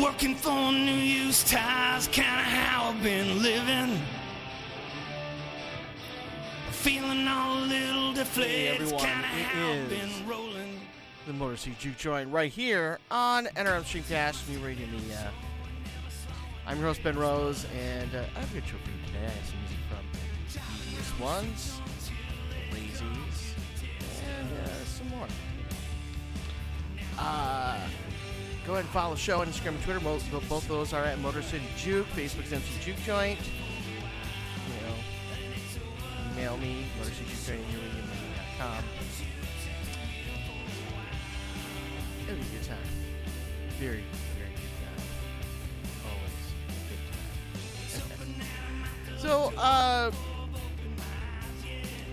Working for new use ties, kinda how I've been living. Feeling all a little deflated, Hey, everyone, kinda it how I've is been rolling. the Motor City Juke Joint right here on NRM Streamcast, New Radio Media. I'm your host, Ben Rose, and uh, I have a good show for you today. I have some music from Devious Ones, Lazies, and uh, some more. Uh, go ahead and follow the show on Instagram and Twitter. Mo- both of those are at Motor City Juke. Facebook's MC Juke Joint. You know, email me, motorcityjukejoint at newradiomedia.com. It'll be a good time. Very, very good time. Always good time. so, uh,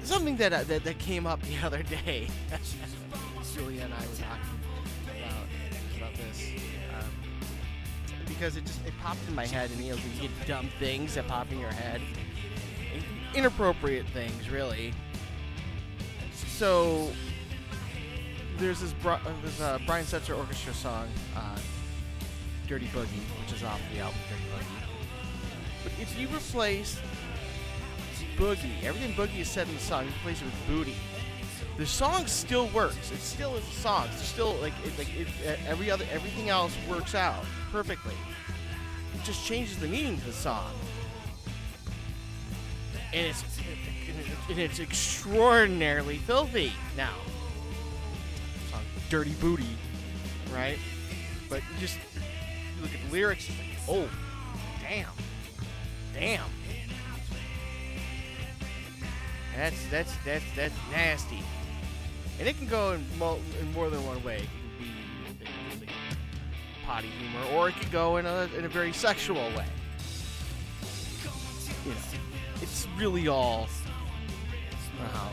something that, uh, that that came up the other day. Julia and I were talking this um, because it just it popped in my head, and you know, you get dumb things that pop in your head, inappropriate things, really. So there's this Bri- uh, uh, Brian Setzer orchestra song, uh, "Dirty Boogie," which is off the album "Dirty Boogie." But if you replace boogie, everything boogie is said in the song, you replace it with booty. The song still works. It still is a song. It's still like it, like it, every other everything else works out perfectly. It just changes the meaning to the song, and it's and it's extraordinarily filthy now song Dirty Booty, right? But you just you look at the lyrics, like, oh, damn, damn. That's that's that's that's nasty, and it can go in, mo- in more than one way. It can be, potty humor, or it could go in a in a very sexual way. You know, it's really all how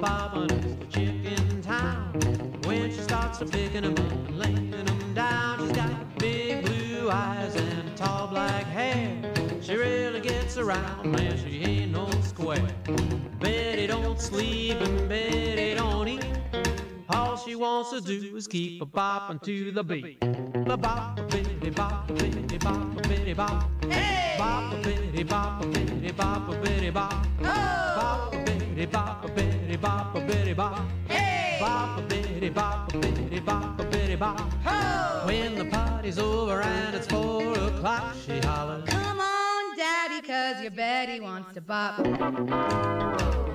he's the bobbinest chick in town. When she starts to picking 'em up and laying 'em down, she's got big blue eyes and tall black hair. She really gets around, man, she ain't no square. Betty don't sleep and Betty don't eat. All she wants to do is keep a bopping to the beat. The bop a bitty bop a bitty bop a bitty bop. Hey! Bop a bitty bop a bitty bop a bitty bop. Oh! Bop a bitty bop a bitty bop a bitty bop. Hey! Bop a bitty bop a bitty bop a bitty bop. Ho! When the party's over and it's four o'clock, she hollers. Come on, Daddy, cause your Betty wants to bop.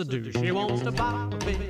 She wants to bop a bitty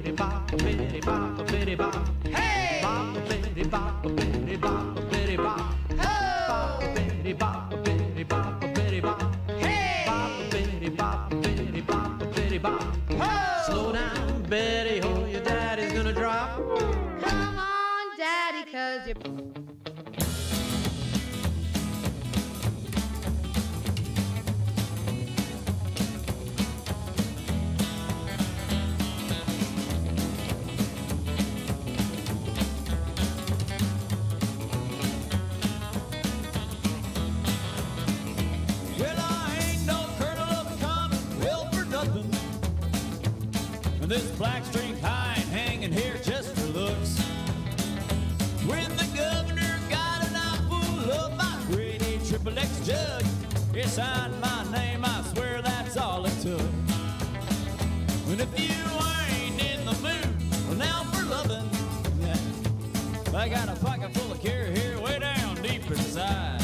I got a pocket full of care here way down deep inside.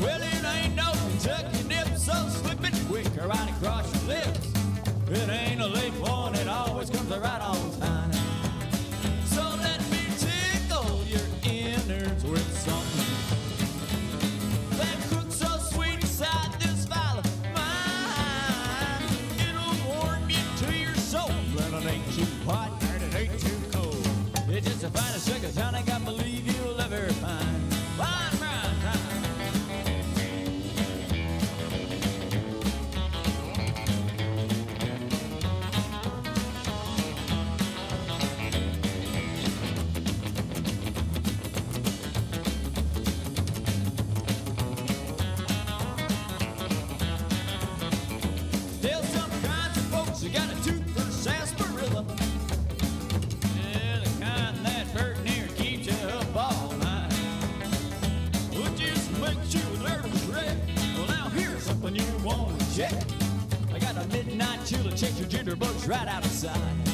Well, it ain't no Kentucky nip, so slip it quick right across your lips. It ain't a late one, it always comes right the finest sugar tonic I check. I got a midnight chill to check your jitterbugs right out outside. So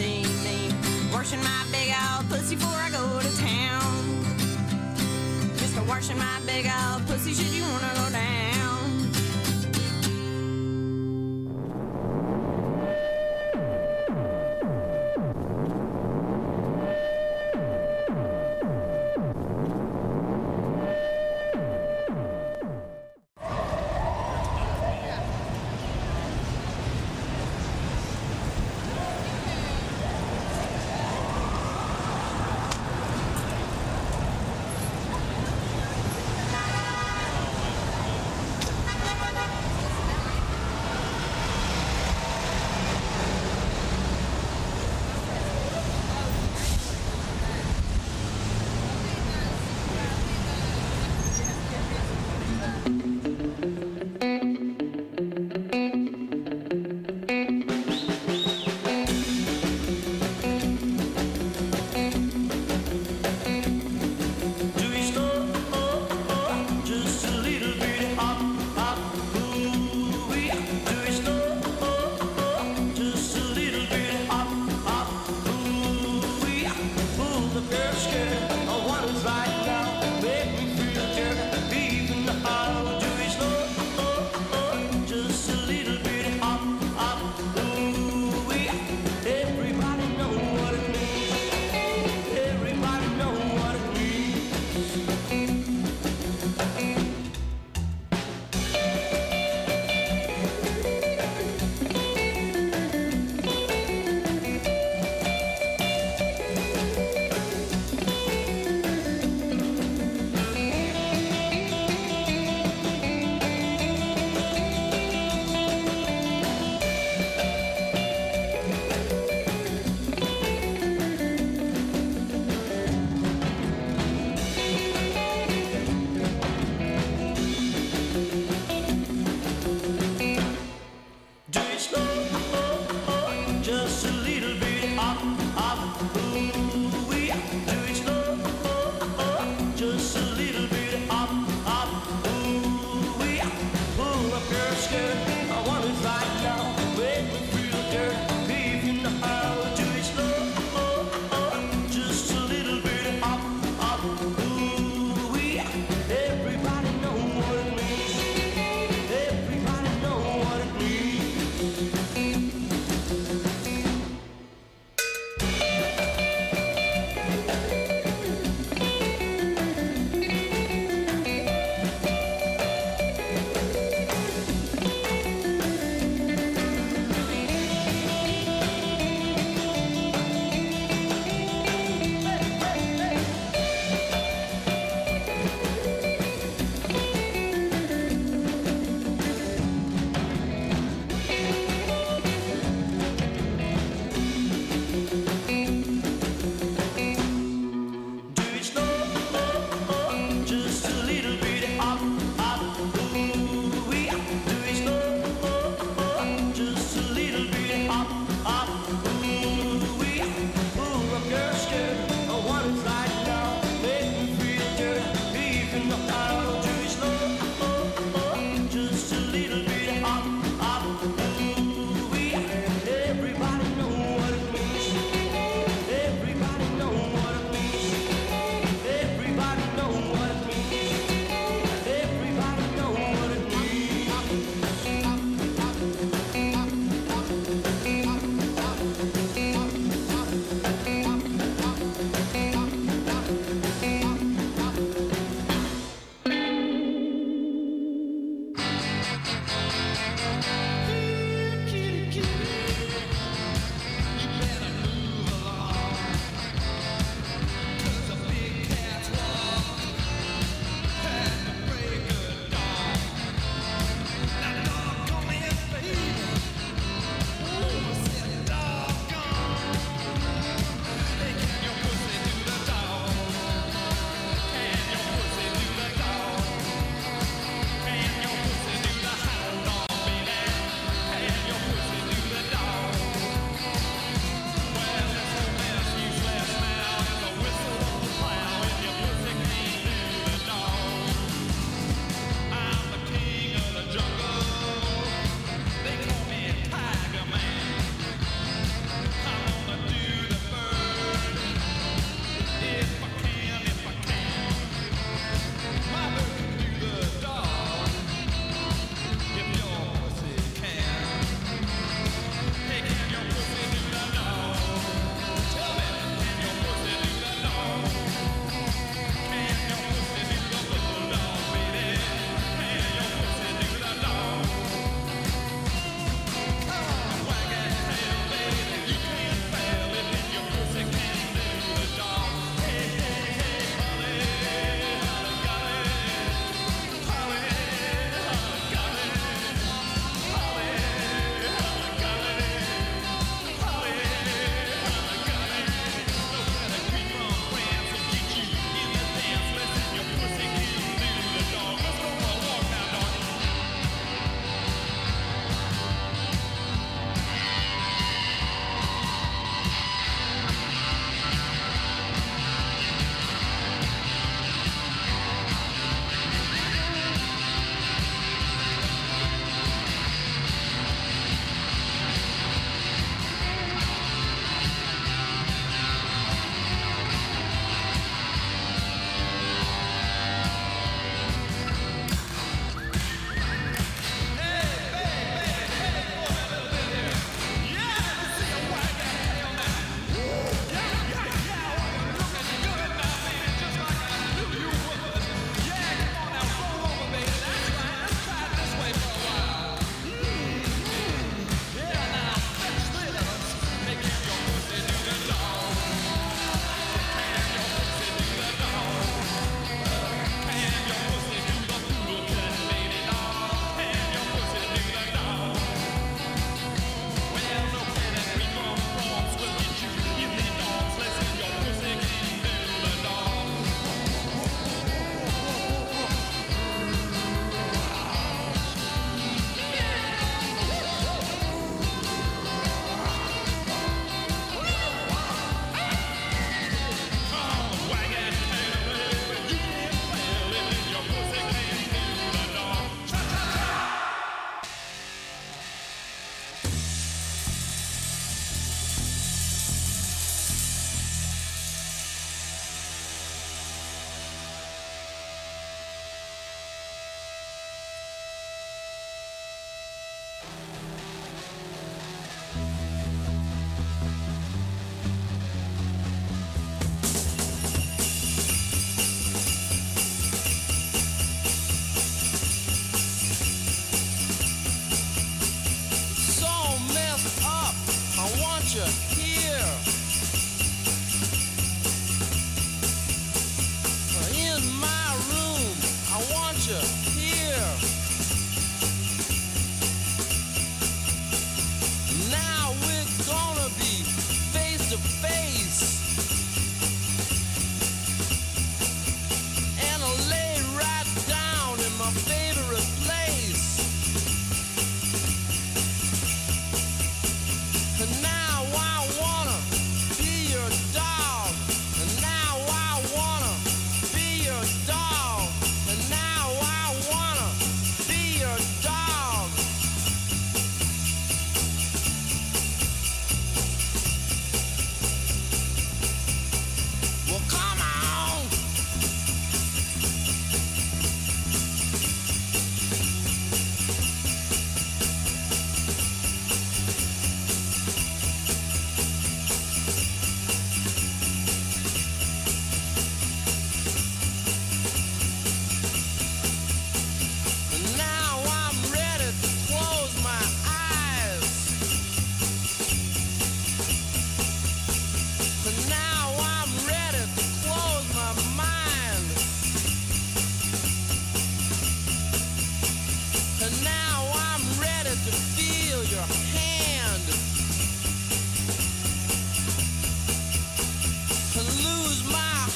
see me washing my big old pussy before I go to town. Just a washing my big old pussy should you wanna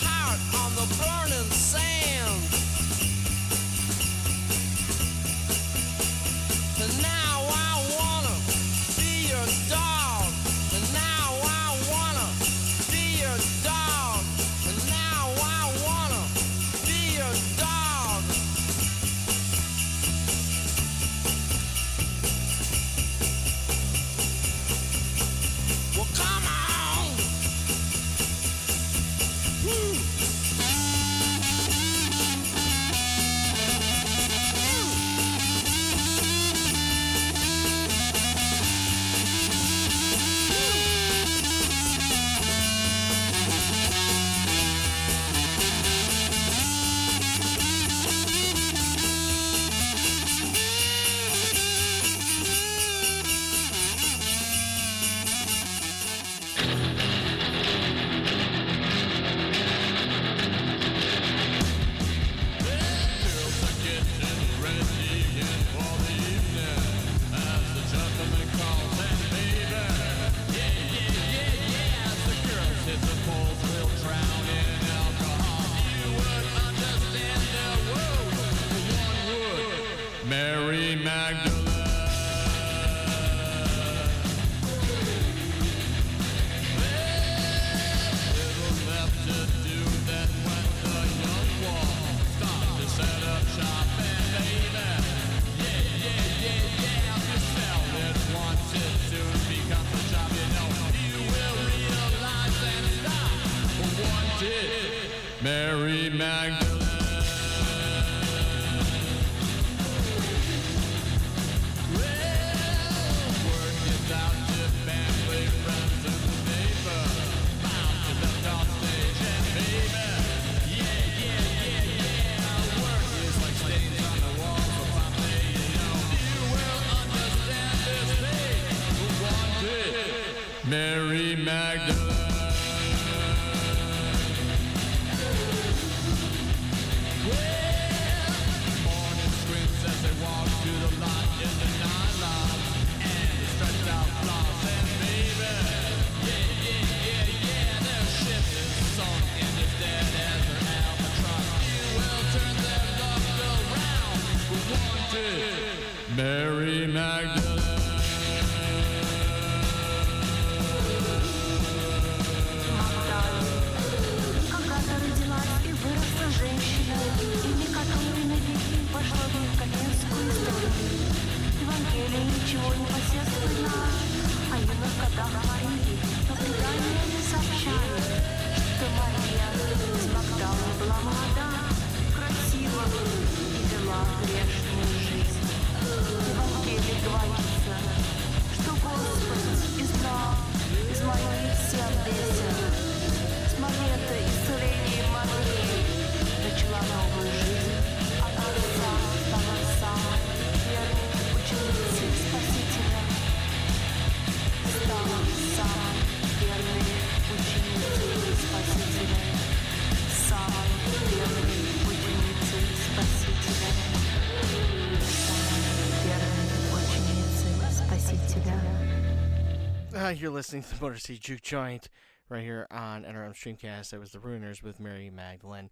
heart you're listening to the Motor City Juke Joint right here on NRM Streamcast. That was The Ruiners with Mary Magdalene.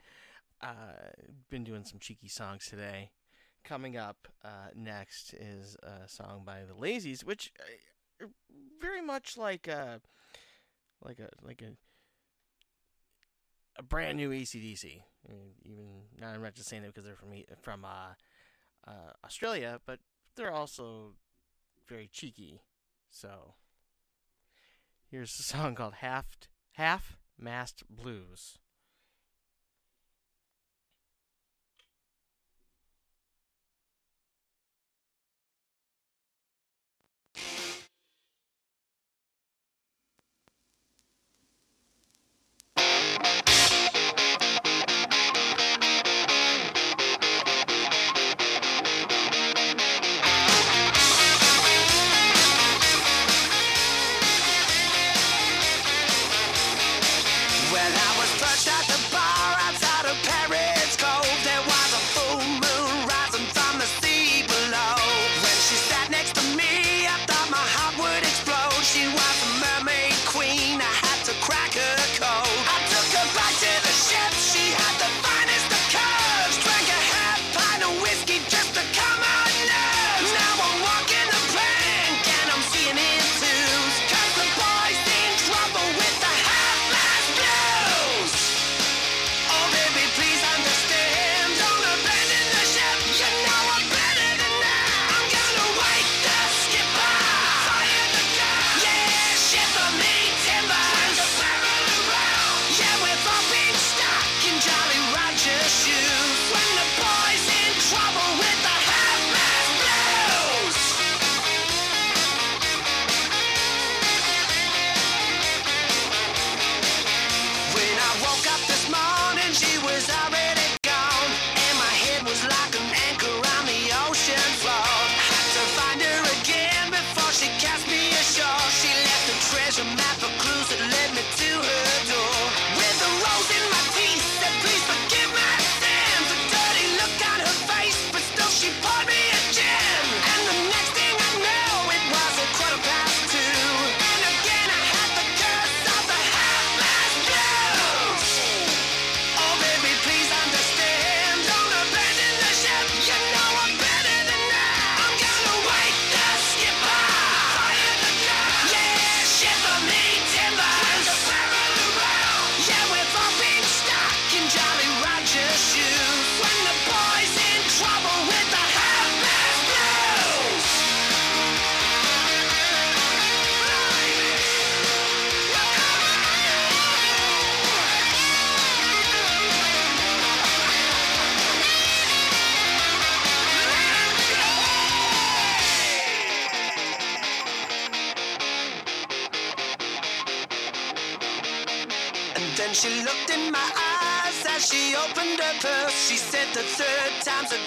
Uh, been doing some cheeky songs today. Coming up uh, next is a song by The Lazies, which uh, very much like a, like a like a a brand new ACDC. I mean, even not, I'm not just saying that because they're from from uh, uh, Australia, but they're also very cheeky. So Here's a song called Half Half Mast Blues. you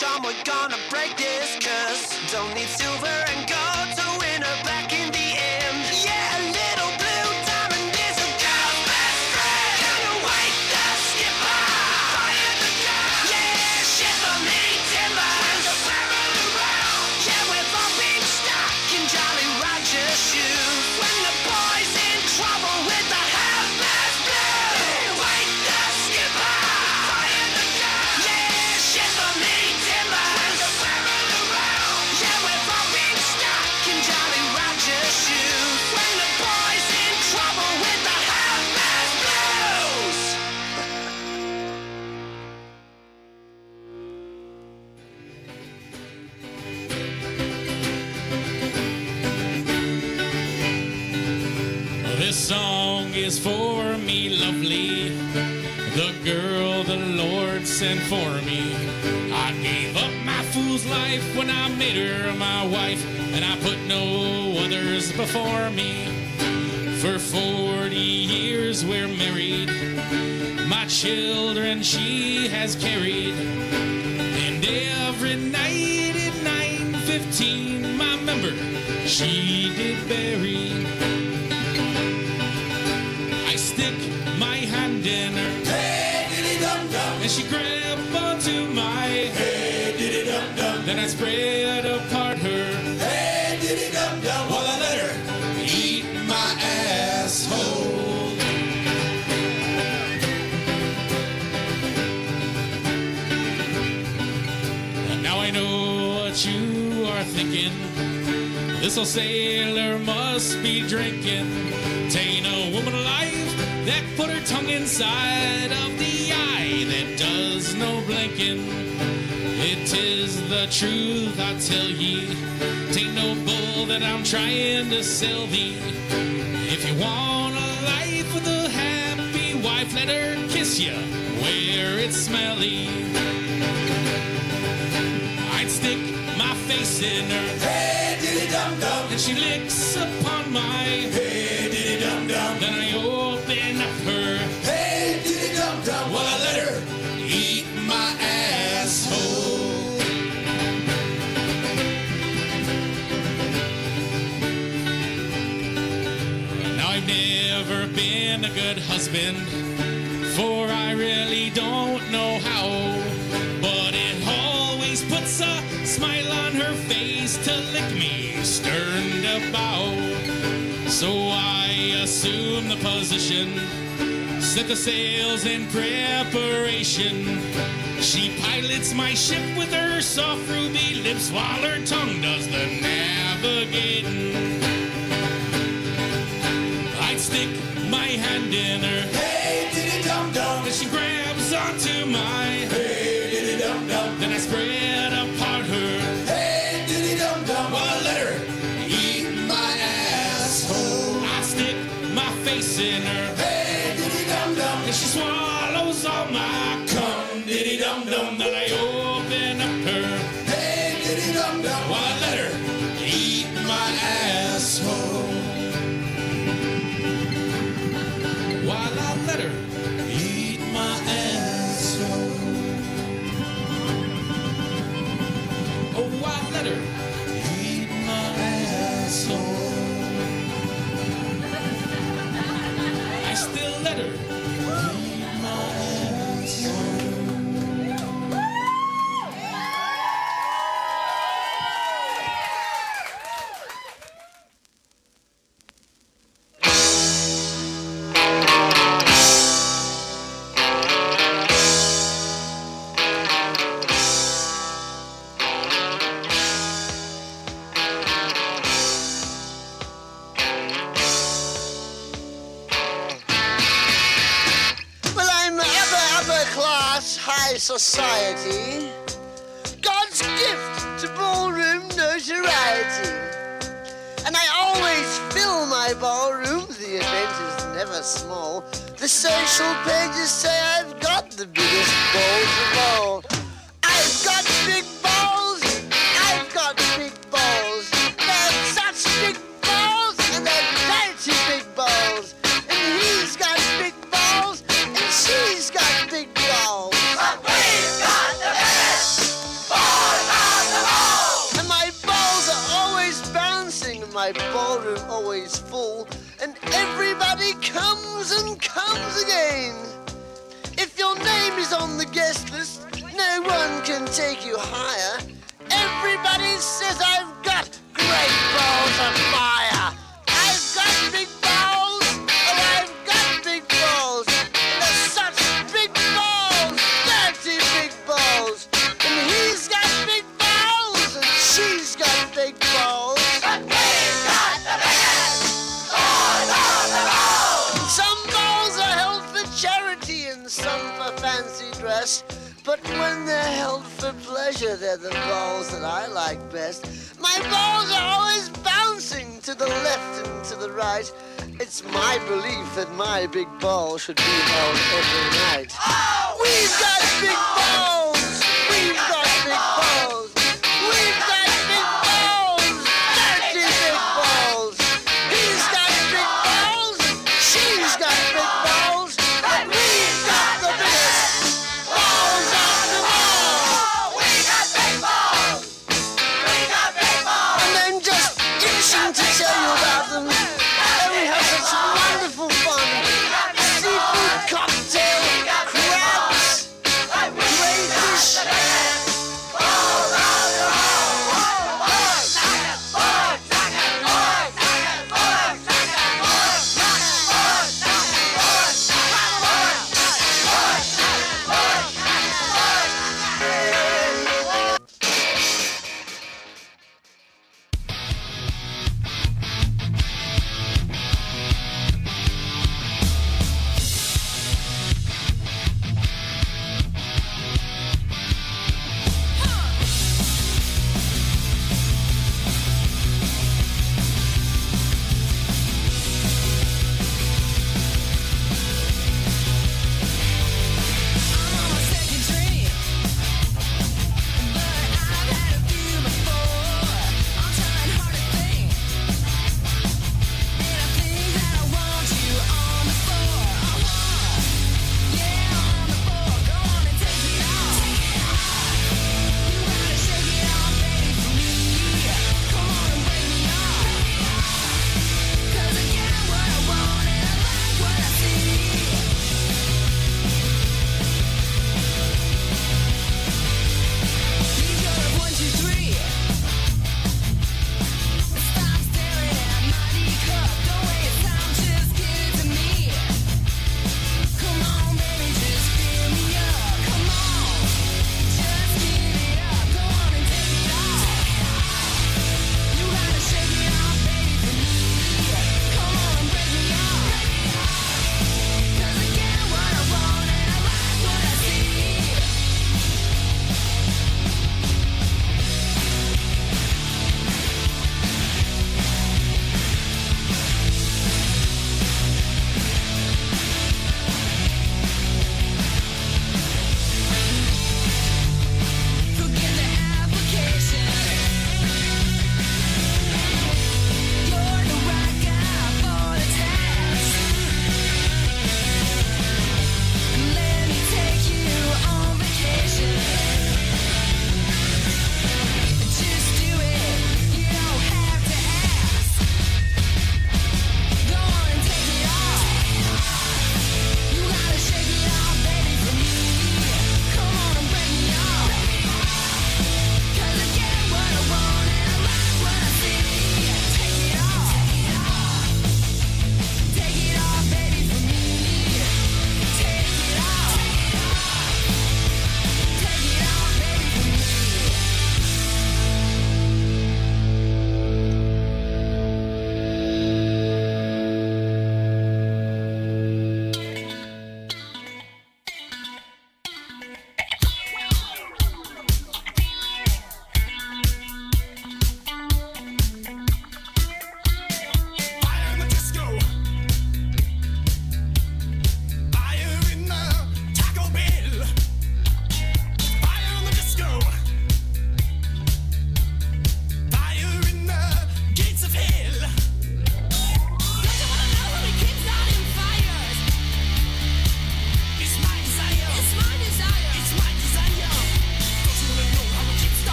We're gonna break this, cause don't need to fool's life when I made her my wife, and I put no others before me. For 40 years we're married, my children she has carried, and every night at 9:15 my member she did bury. Let's pray I don't part her. Hey, diddy dum dum, well I let her eat my asshole. And now I know what you are thinking. This old sailor must be drinking. Tain't a woman alive that put her tongue inside of the eye that does no blinking. It is the truth, I tell ye. Tain't no bull that I'm trying to sell thee. If you want a life with a happy wife, let her kiss you where it's smelly. I'd stick my face in her hey, diddy dum dum, and she licks upon my hey, I've never been a good husband, for I really don't know how. But it always puts a smile on her face to lick me stern bow. So I assume the position, set the sails in preparation. She pilots my ship with her soft ruby lips while her tongue does the navigating. Stick my hand in her. Hey, diddy dum dum. Then she grabs onto my. Hey, society. God's gift to ballroom notoriety. And I always fill my ballroom, the event is never small. The social pages say I've got the biggest balls of all. Comes again. If your name is on the guest list, no one can take you higher. Everybody says I've got great balls of fire. I've got big But when they're held for pleasure, they're the balls that I like best. My balls are always bouncing to the left and to the right. It's my belief that my big ball should be held every night. Oh! We've got big balls! We've got big balls!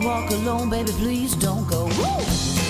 Walk alone, baby. Please don't go. Woo!